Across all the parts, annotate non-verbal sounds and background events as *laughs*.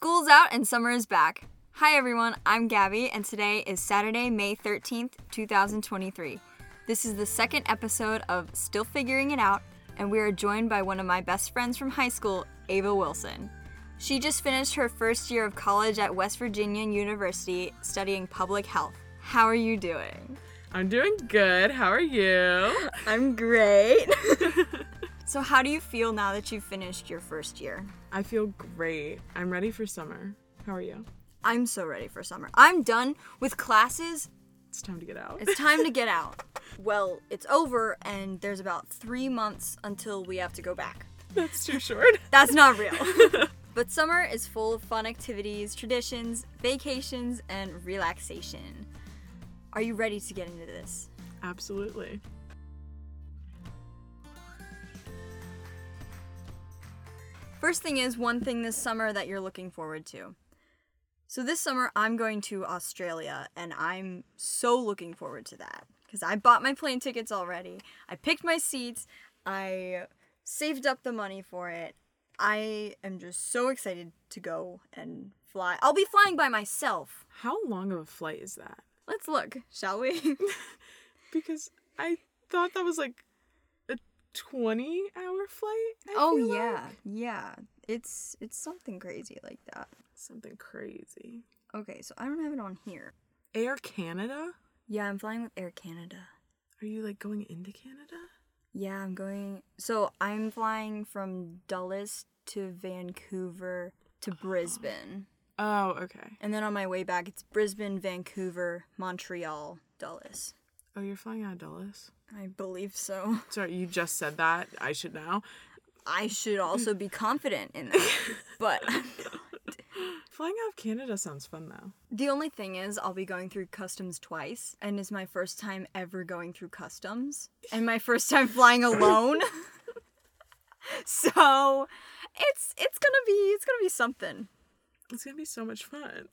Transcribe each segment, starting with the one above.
School's out and summer is back. Hi everyone, I'm Gabby, and today is Saturday, May 13th, 2023. This is the second episode of Still Figuring It Out, and we are joined by one of my best friends from high school, Ava Wilson. She just finished her first year of college at West Virginia University studying public health. How are you doing? I'm doing good. How are you? I'm great. *laughs* so, how do you feel now that you've finished your first year? I feel great. I'm ready for summer. How are you? I'm so ready for summer. I'm done with classes. It's time to get out. It's time to get *laughs* out. Well, it's over, and there's about three months until we have to go back. That's too short. *laughs* That's not real. *laughs* but summer is full of fun activities, traditions, vacations, and relaxation. Are you ready to get into this? Absolutely. First thing is one thing this summer that you're looking forward to. So this summer I'm going to Australia and I'm so looking forward to that because I bought my plane tickets already. I picked my seats. I saved up the money for it. I am just so excited to go and fly. I'll be flying by myself. How long of a flight is that? Let's look, shall we? *laughs* because I thought that was like 20 hour flight. I oh yeah. like. Yeah. It's it's something crazy like that. Something crazy. Okay, so I don't have it on here. Air Canada? Yeah, I'm flying with Air Canada. Are you like going into Canada? Yeah, I'm going. So I'm flying from Dulles to Vancouver to *gasps* Brisbane. Oh, okay. And then on my way back, it's Brisbane, Vancouver, Montreal, Dulles. Oh, you're flying out of Dulles? I believe so. *laughs* Sorry, you just said that. I should know. I should also be confident in that. *laughs* But *laughs* Flying out of Canada sounds fun though. the only thing is, I'll be going through customs twice, and it's my first time ever going through customs, and my first time flying alone. so it's it's gonna be it's gonna be something. It's gonna be so much fun.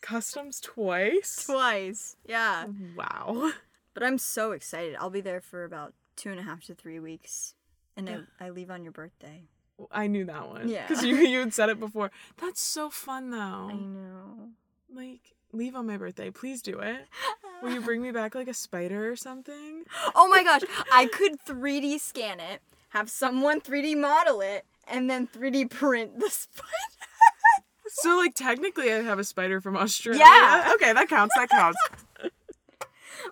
Customs twice? Twice, yeah. Wow. But I'm so excited. I'll be there for about two and a half to three weeks, and I, I leave on your birthday. I knew that one. Yeah. Because you, *laughs* you had said it before. That's so fun though. I know. Like, leave on my birthday. Please do it. Will you bring me back like a spider or something? *gasps* Oh my gosh, I could 3D scan it, have someone 3D model it, and then 3D print the *laughs* spider. So, like, technically, I have a spider from Australia. Yeah. Okay, that counts. That counts. *laughs*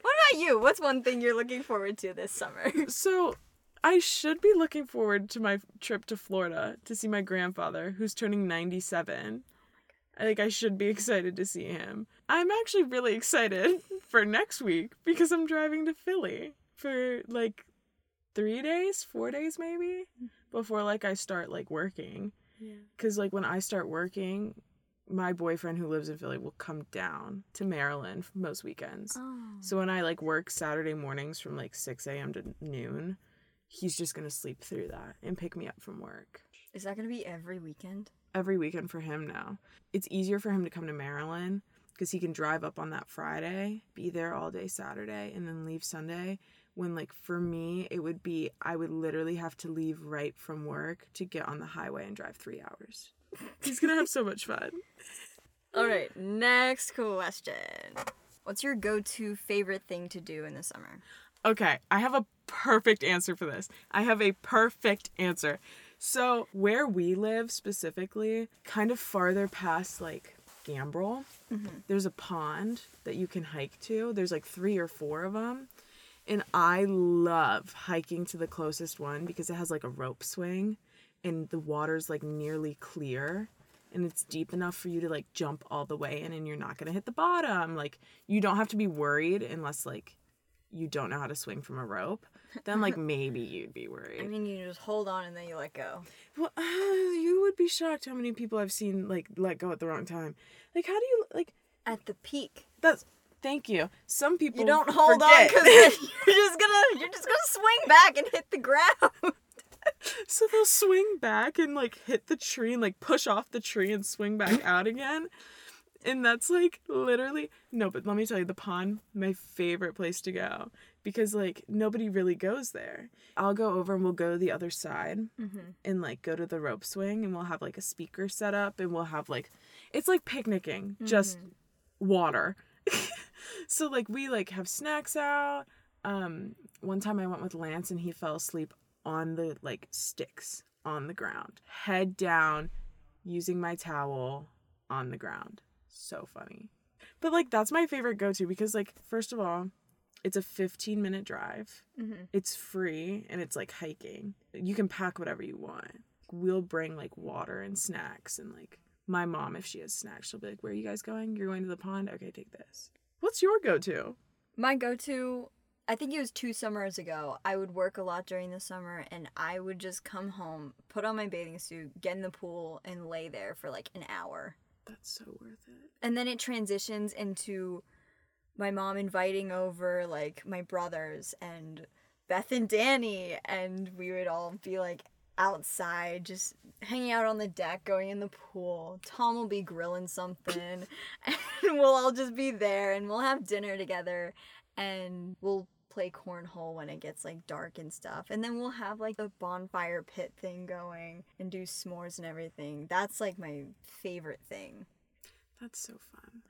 What about you? What's one thing you're looking forward to this summer? *laughs* so, I should be looking forward to my trip to Florida to see my grandfather, who's turning 97. I think I should be *laughs* excited to see him. I'm actually really excited *laughs* for next week because I'm driving to Philly for like three days, four days maybe, mm. before like I start like working. Yeah. Because like when I start working, my boyfriend who lives in Philly will come down to Maryland most weekends. Oh. So when I like work Saturday mornings from like 6 a.m. to noon, he's just gonna sleep through that and pick me up from work. Is that gonna be every weekend? Every weekend for him now. It's easier for him to come to Maryland because he can drive up on that Friday, be there all day Saturday, and then leave Sunday. When like for me, it would be I would literally have to leave right from work to get on the highway and drive three hours. *laughs* He's gonna have so much fun. All right, next question. What's your go-to favorite thing to do in the summer? Okay, I have a perfect answer for this. I have a perfect answer. So, where we live specifically, kind of farther past like Gambrill, mm-hmm. there's a pond that you can hike to. There's like three or four of them. And I love hiking to the closest one because it has like a rope swing and the water's like nearly clear and it's deep enough for you to like jump all the way in and you're not going to hit the bottom. Like you don't have to be worried unless like you don't know how to swing from a rope. Then like *laughs* maybe you'd be worried. I mean, you just hold on and then you let go. Well, uh, you would be shocked how many people I've seen like let go at the wrong time. Like, how do you like? At the peak, That's thank you. Some people you don't hold on because *laughs* you're just gonna you're just gonna swing back and hit the ground. *laughs* so they'll swing back and like hit the tree and like push off the tree and swing back *clears throat* out again. And that's like literally no, but let me tell you, the pond, my favorite place to go because like nobody really goes there. I'll go over and we'll go to the other side Mm-hmm. and like go to the rope swing and we'll have like a speaker set up and we'll have like it's like picnicking, just water. *laughs* so like we like have snacks out. Um one time I went with Lance and he fell asleep on the like sticks on the ground, head down, using my towel on the ground. So funny. But like that's my favorite go to because like first of all, it's a 15 minute drive. Mhm. It's free and it's like hiking. You can pack whatever you want. We'll bring like water and snacks and like my mom if she has snacks she'll be like, "Where are you guys going? You're going to the pond? Okay, take this." What's your go to? My go to, I think it was two summers ago. I would work a lot during the summer and I would just come home, put on my bathing suit, get in the pool, and lay there for like an hour. That's so worth it. And then it transitions into my mom inviting over like my brothers and Beth and Danny, and we would all be like outside just hanging out on the deck, going in the pool. Tom will be grilling something, *laughs* and we'll all just be there and we'll have dinner together and we'll play cornhole when it gets like dark and stuff. And then we'll have like the bonfire pit thing going and do s'mores and everything. That's like my favorite thing. That's so fun.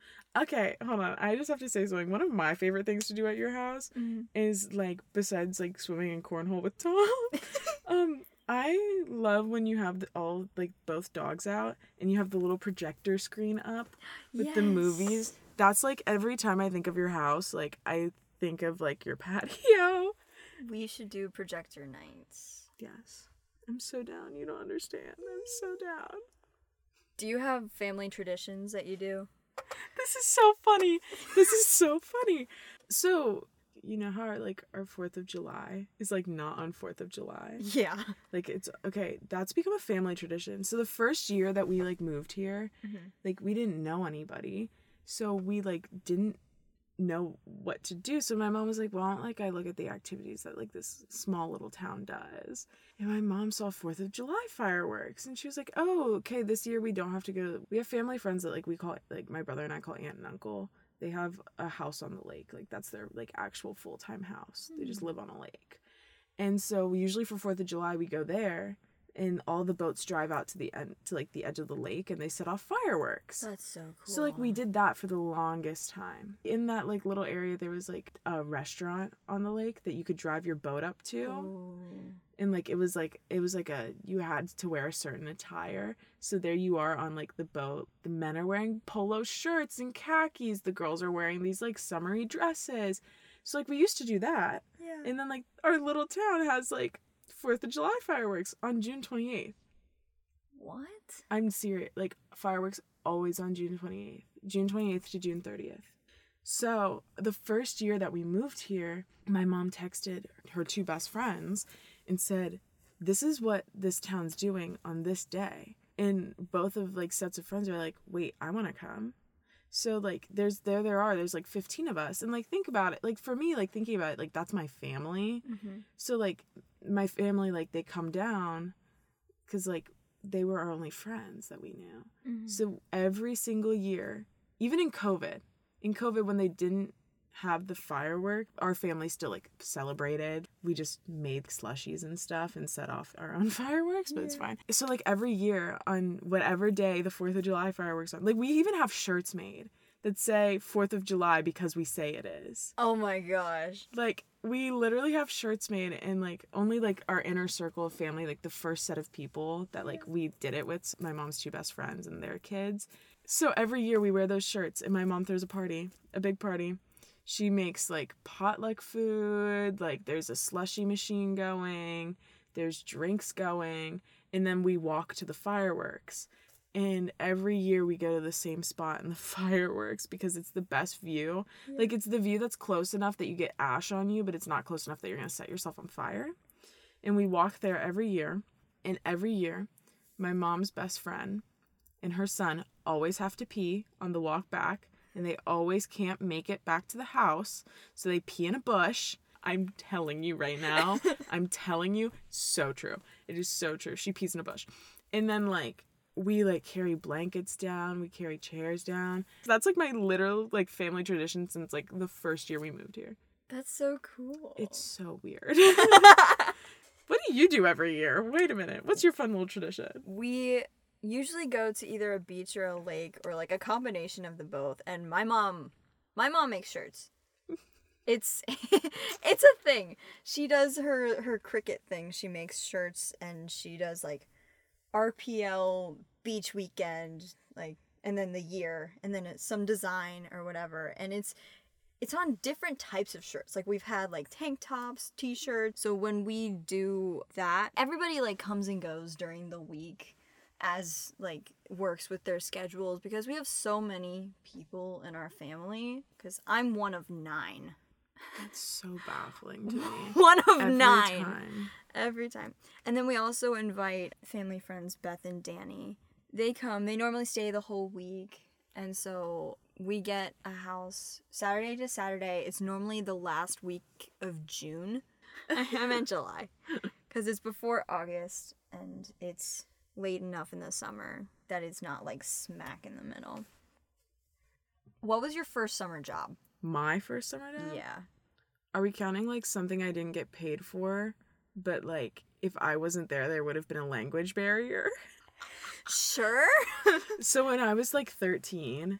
Okay, hold on. I just have to say something. One of my favorite things to do at your house is like besides like swimming in cornhole with Tom. *laughs* um, I love when you have the, all like both dogs out and you have the little projector screen up with the movies. That's like every time I think of your house, like I think of like your *laughs* patio. We should do projector nights. Yes. I'm so down. You don't understand. I'm so down. Do you have family traditions that you do? This is so funny. This is so funny. So, you know how our, like our 4th of July is like not on 4th of July? Yeah. Like it's okay, that's become a family tradition. So the first year that we like moved here, Mhm. like we didn't know anybody. So we like didn't know what to do. So my mom was like, "Well, like I look at the activities that like this small little town does." And my mom saw 4th of July fireworks and she was like, "Oh, okay, this year we don't have to go. We have family friends that like we call like my brother and I call aunt and uncle. They have a house on the lake. Like that's their like actual full-time house. They just hmm. live on a lake." And so usually for 4th of July we go there and all the boats drive out to the end to like the edge of the lake and they set off fireworks. That's so cool. So like we did that for the longest time. In that like little area there was like a restaurant on the lake that you could drive your boat up to. And like it was like it was like a you had to wear a certain attire. So there you are on like the boat. The men are wearing polo shirts and khakis. The girls are wearing these like summery dresses. So like we used to do that. Yeah. And then like our little town has like Fourth of July fireworks on June twenty eighth. what? I'm serious. Like fireworks always on June 28th. June 28th to June 30th. So, the first year that we moved here, my mom texted her two best friends and said, "This is what this town's doing on this day." And both of like sets of friends are like, "Wait, I want to come." So like there's there there are there's like 15 of us and like think about it like for me like thinking about it like that's my family Mm-hmm. so like my family like they come down because like they were our only friends that we knew Mm-hmm. so every single year even in covid in covid when they didn't have the firework our family still like celebrated we just made slushies and stuff and set off our own *laughs* fireworks but it's fine. So like every year on whatever day the fourth of july fireworks on like we even have shirts made that say fourth of july because we say it is. Oh my gosh. like we literally have shirts made and like only like our inner circle of family like the first set of people that like we did it with my mom's two best friends and their kids. So every year we wear those shirts and my mom throws a party a big party she makes like potluck food like there's a slushy machine going there's drinks going and then we walk to the fireworks and every year we go to the same spot in the *laughs* fireworks because it's the best view like it's the view that's close enough that you get ash on you, but it's not close enough that you're gonna set yourself on fire. And we walk there every year. And every year, my mom's best friend and her son always have to pee on the walk back, and they always can't make it back to the house, so they pee in a bush. I'm telling you right now, *laughs* I'm telling you, so true. It is so true. She pees in a bush. And then like we like carry blankets down, we carry chairs down. That's like my literal like family tradition since like the first year we moved here. That's so cool. It's so weird. *laughs* what do you do every year? Wait a minute. What's your fun little tradition? we usually go to either a beach or a lake or like a combination of the both. And my mom, my mom makes shirts. It's *laughs* it's a thing. She does her her Cricut thing. She makes shirts and she does like RPL beach weekend like and then the year and then some design or whatever and it's it's on different types of shirts. Like we've had like tank tops, t-shirts. So when we do that, everybody like comes and goes during the week as like works with their schedules because we have so many people in our family cuz I'm one of 9. That's so baffling to me. *laughs* One of Every 9 time. every time. And then we also invite family friends Beth and Danny. They come. They normally stay the whole week. And so we get a house Saturday to Saturday. It's normally the last week of June. *laughs* I meant July. Because it's before August and it's late enough in the summer that it's not like smack in the middle. What was your first summer job? My first summer job? Yeah. Are we counting like something I didn't get paid for, but like if I wasn't there, there would have been a language barrier? Sure. *laughs* so when I was like 13,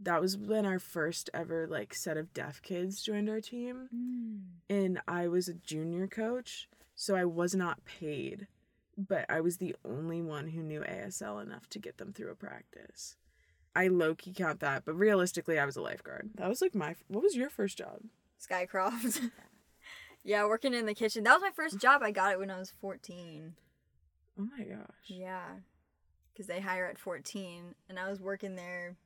that was when our first ever like set of deaf kids joined our team. Mm. And I was a junior coach, so I was not paid, but I was the only one who knew ASL enough to get them through a practice. I low key count that, but realistically, I was a lifeguard. That was like my. What was your first job? Skycroft. *laughs* yeah, working in the kitchen. That was my first job. I got it when I was 14. Oh my gosh. Yeah. Because they hire at 14. And I was working there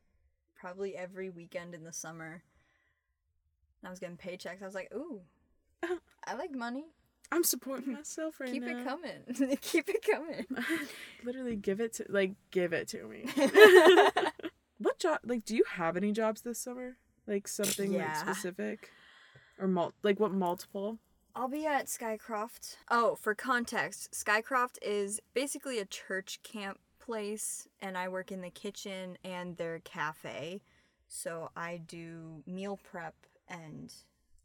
probably every weekend in the summer. I was getting paychecks. I was like, ooh, *laughs* I like money. I'm supporting *laughs* myself right Keep now. *laughs* Keep it coming. Keep it coming. Literally, give it to like give it to me. *laughs* what job? Like, do you have any jobs this summer? Like something like specific, or mul- like what multiple? I'll be at Skycroft. Oh, for context, Skycroft is basically a church camp place, and I work in the kitchen and their cafe. So I do meal prep and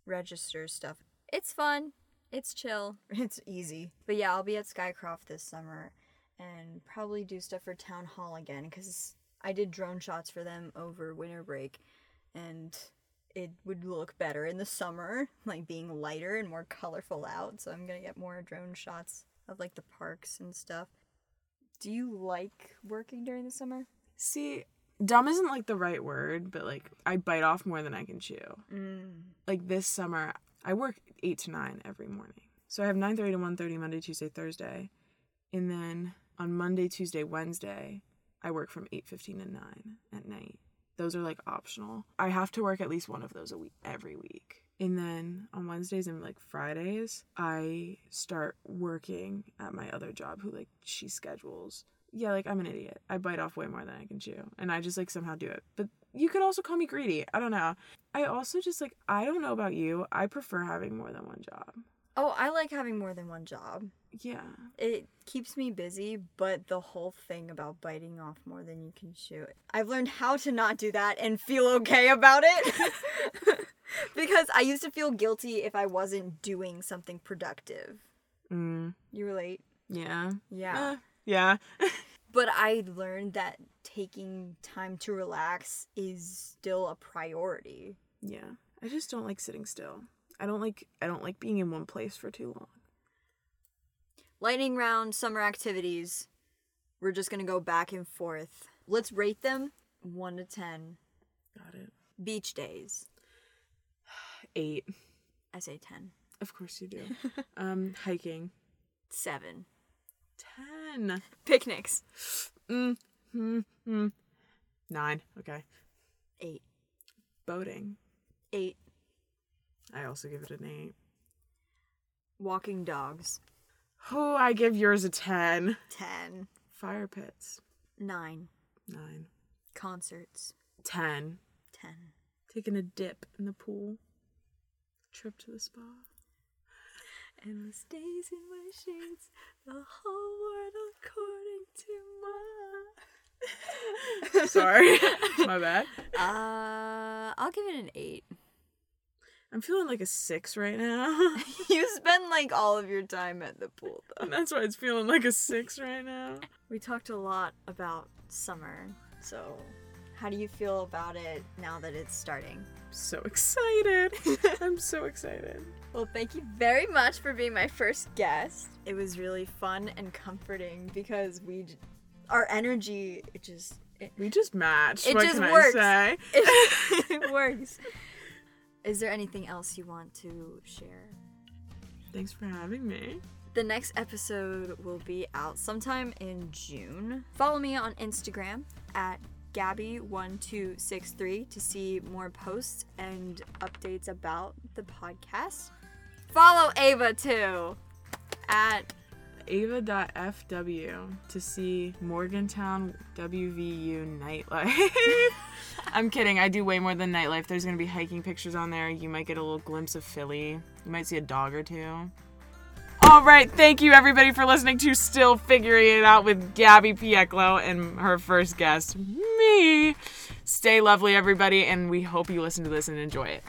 register stuff. It's fun. It's chill. It's easy. But yeah, I'll be at Skycroft this summer and probably do stuff for Town Hall again because I did drone shots for them over winter break and it would look better in the summer, *laughs* like being lighter and more colorful out. So I'm gonna get more drone shots of like the parks and stuff. Do you like working during the summer? See, dumb isn't like the right word, but like I bite off more than I can chew. Mm. Like this summer, I work eight to nine every morning. So I have nine thirty to one thirty Monday, Tuesday, Thursday, and then on Monday, Tuesday, Wednesday, I work from eight fifteen to nine at night. Those are like optional. I have to work at least one of those a week every week. And then on Wednesdays and like Fridays, I start working at my other job who like she schedules. Yeah, like I'm an idiot. I bite off way more than I can chew. And I just like somehow do it. But you could also call me greedy. I don't know. I also just like I don't know about you. I prefer having more than one job. Oh, I like having more than one job. Yeah. It keeps me busy, but the whole thing about biting off more than you can chew, I've learned how to not do that and feel okay about it. *laughs* because I used to feel guilty if I wasn't doing something productive. Mm. You relate? Yeah. Yeah. Eh, yeah. *laughs* But I learned that taking time to relax is still a priority. Yeah. I just don't like sitting still. I don't like I don't like being in one place for too long. Lightning round summer activities. We're just gonna go back and forth. Let's rate them 1 to 10. Got it. Beach days. *sighs* Eight. I say 10. Of course you do. *laughs* um, hiking. 7. Ten. Picnics. Mm. Hmm. Hmm. Nine. Okay. 8. Boating. 8. I also give it an eight. Walking dogs. Oh, I give yours a ten. 10. Fire pits. 9. Nine. Concerts. Ten. 10. Taking a dip in the pool. Trip to the spa. Endless days in my shades, the whole world according to my. *laughs* Sorry. *laughs* My bad. Uh, I'll give it an 8. I'm feeling like a six right now. *laughs* *laughs* you spend like all of your time at the pool though. and that's why it's feeling like a six right now. We talked a lot about summer, so how do you feel about it now that it's starting? So excited. *laughs* I'm so excited. Well, thank you very much for being my first guest. It was really fun and comforting because we, j- our energy, it just, it, We just matched. It what just can works. I say? it, it works. Is there anything else you want to share? Thanks for having me. The next episode will be out sometime in June. Follow me on Instagram at Gabby1263 to see more posts and updates about the podcast. Follow Ava too at Ava.fw to see Morgantown WVU nightlife. *laughs* I'm kidding. I do way more than nightlife. There's going to be hiking pictures on there. You might get a little glimpse of Philly. You might see a dog or two. All right. Thank you, everybody, for listening to Still Figuring It Out with Gabby Pieklo and her first guest, me. Stay lovely, everybody, and we hope you listen to this and enjoy it.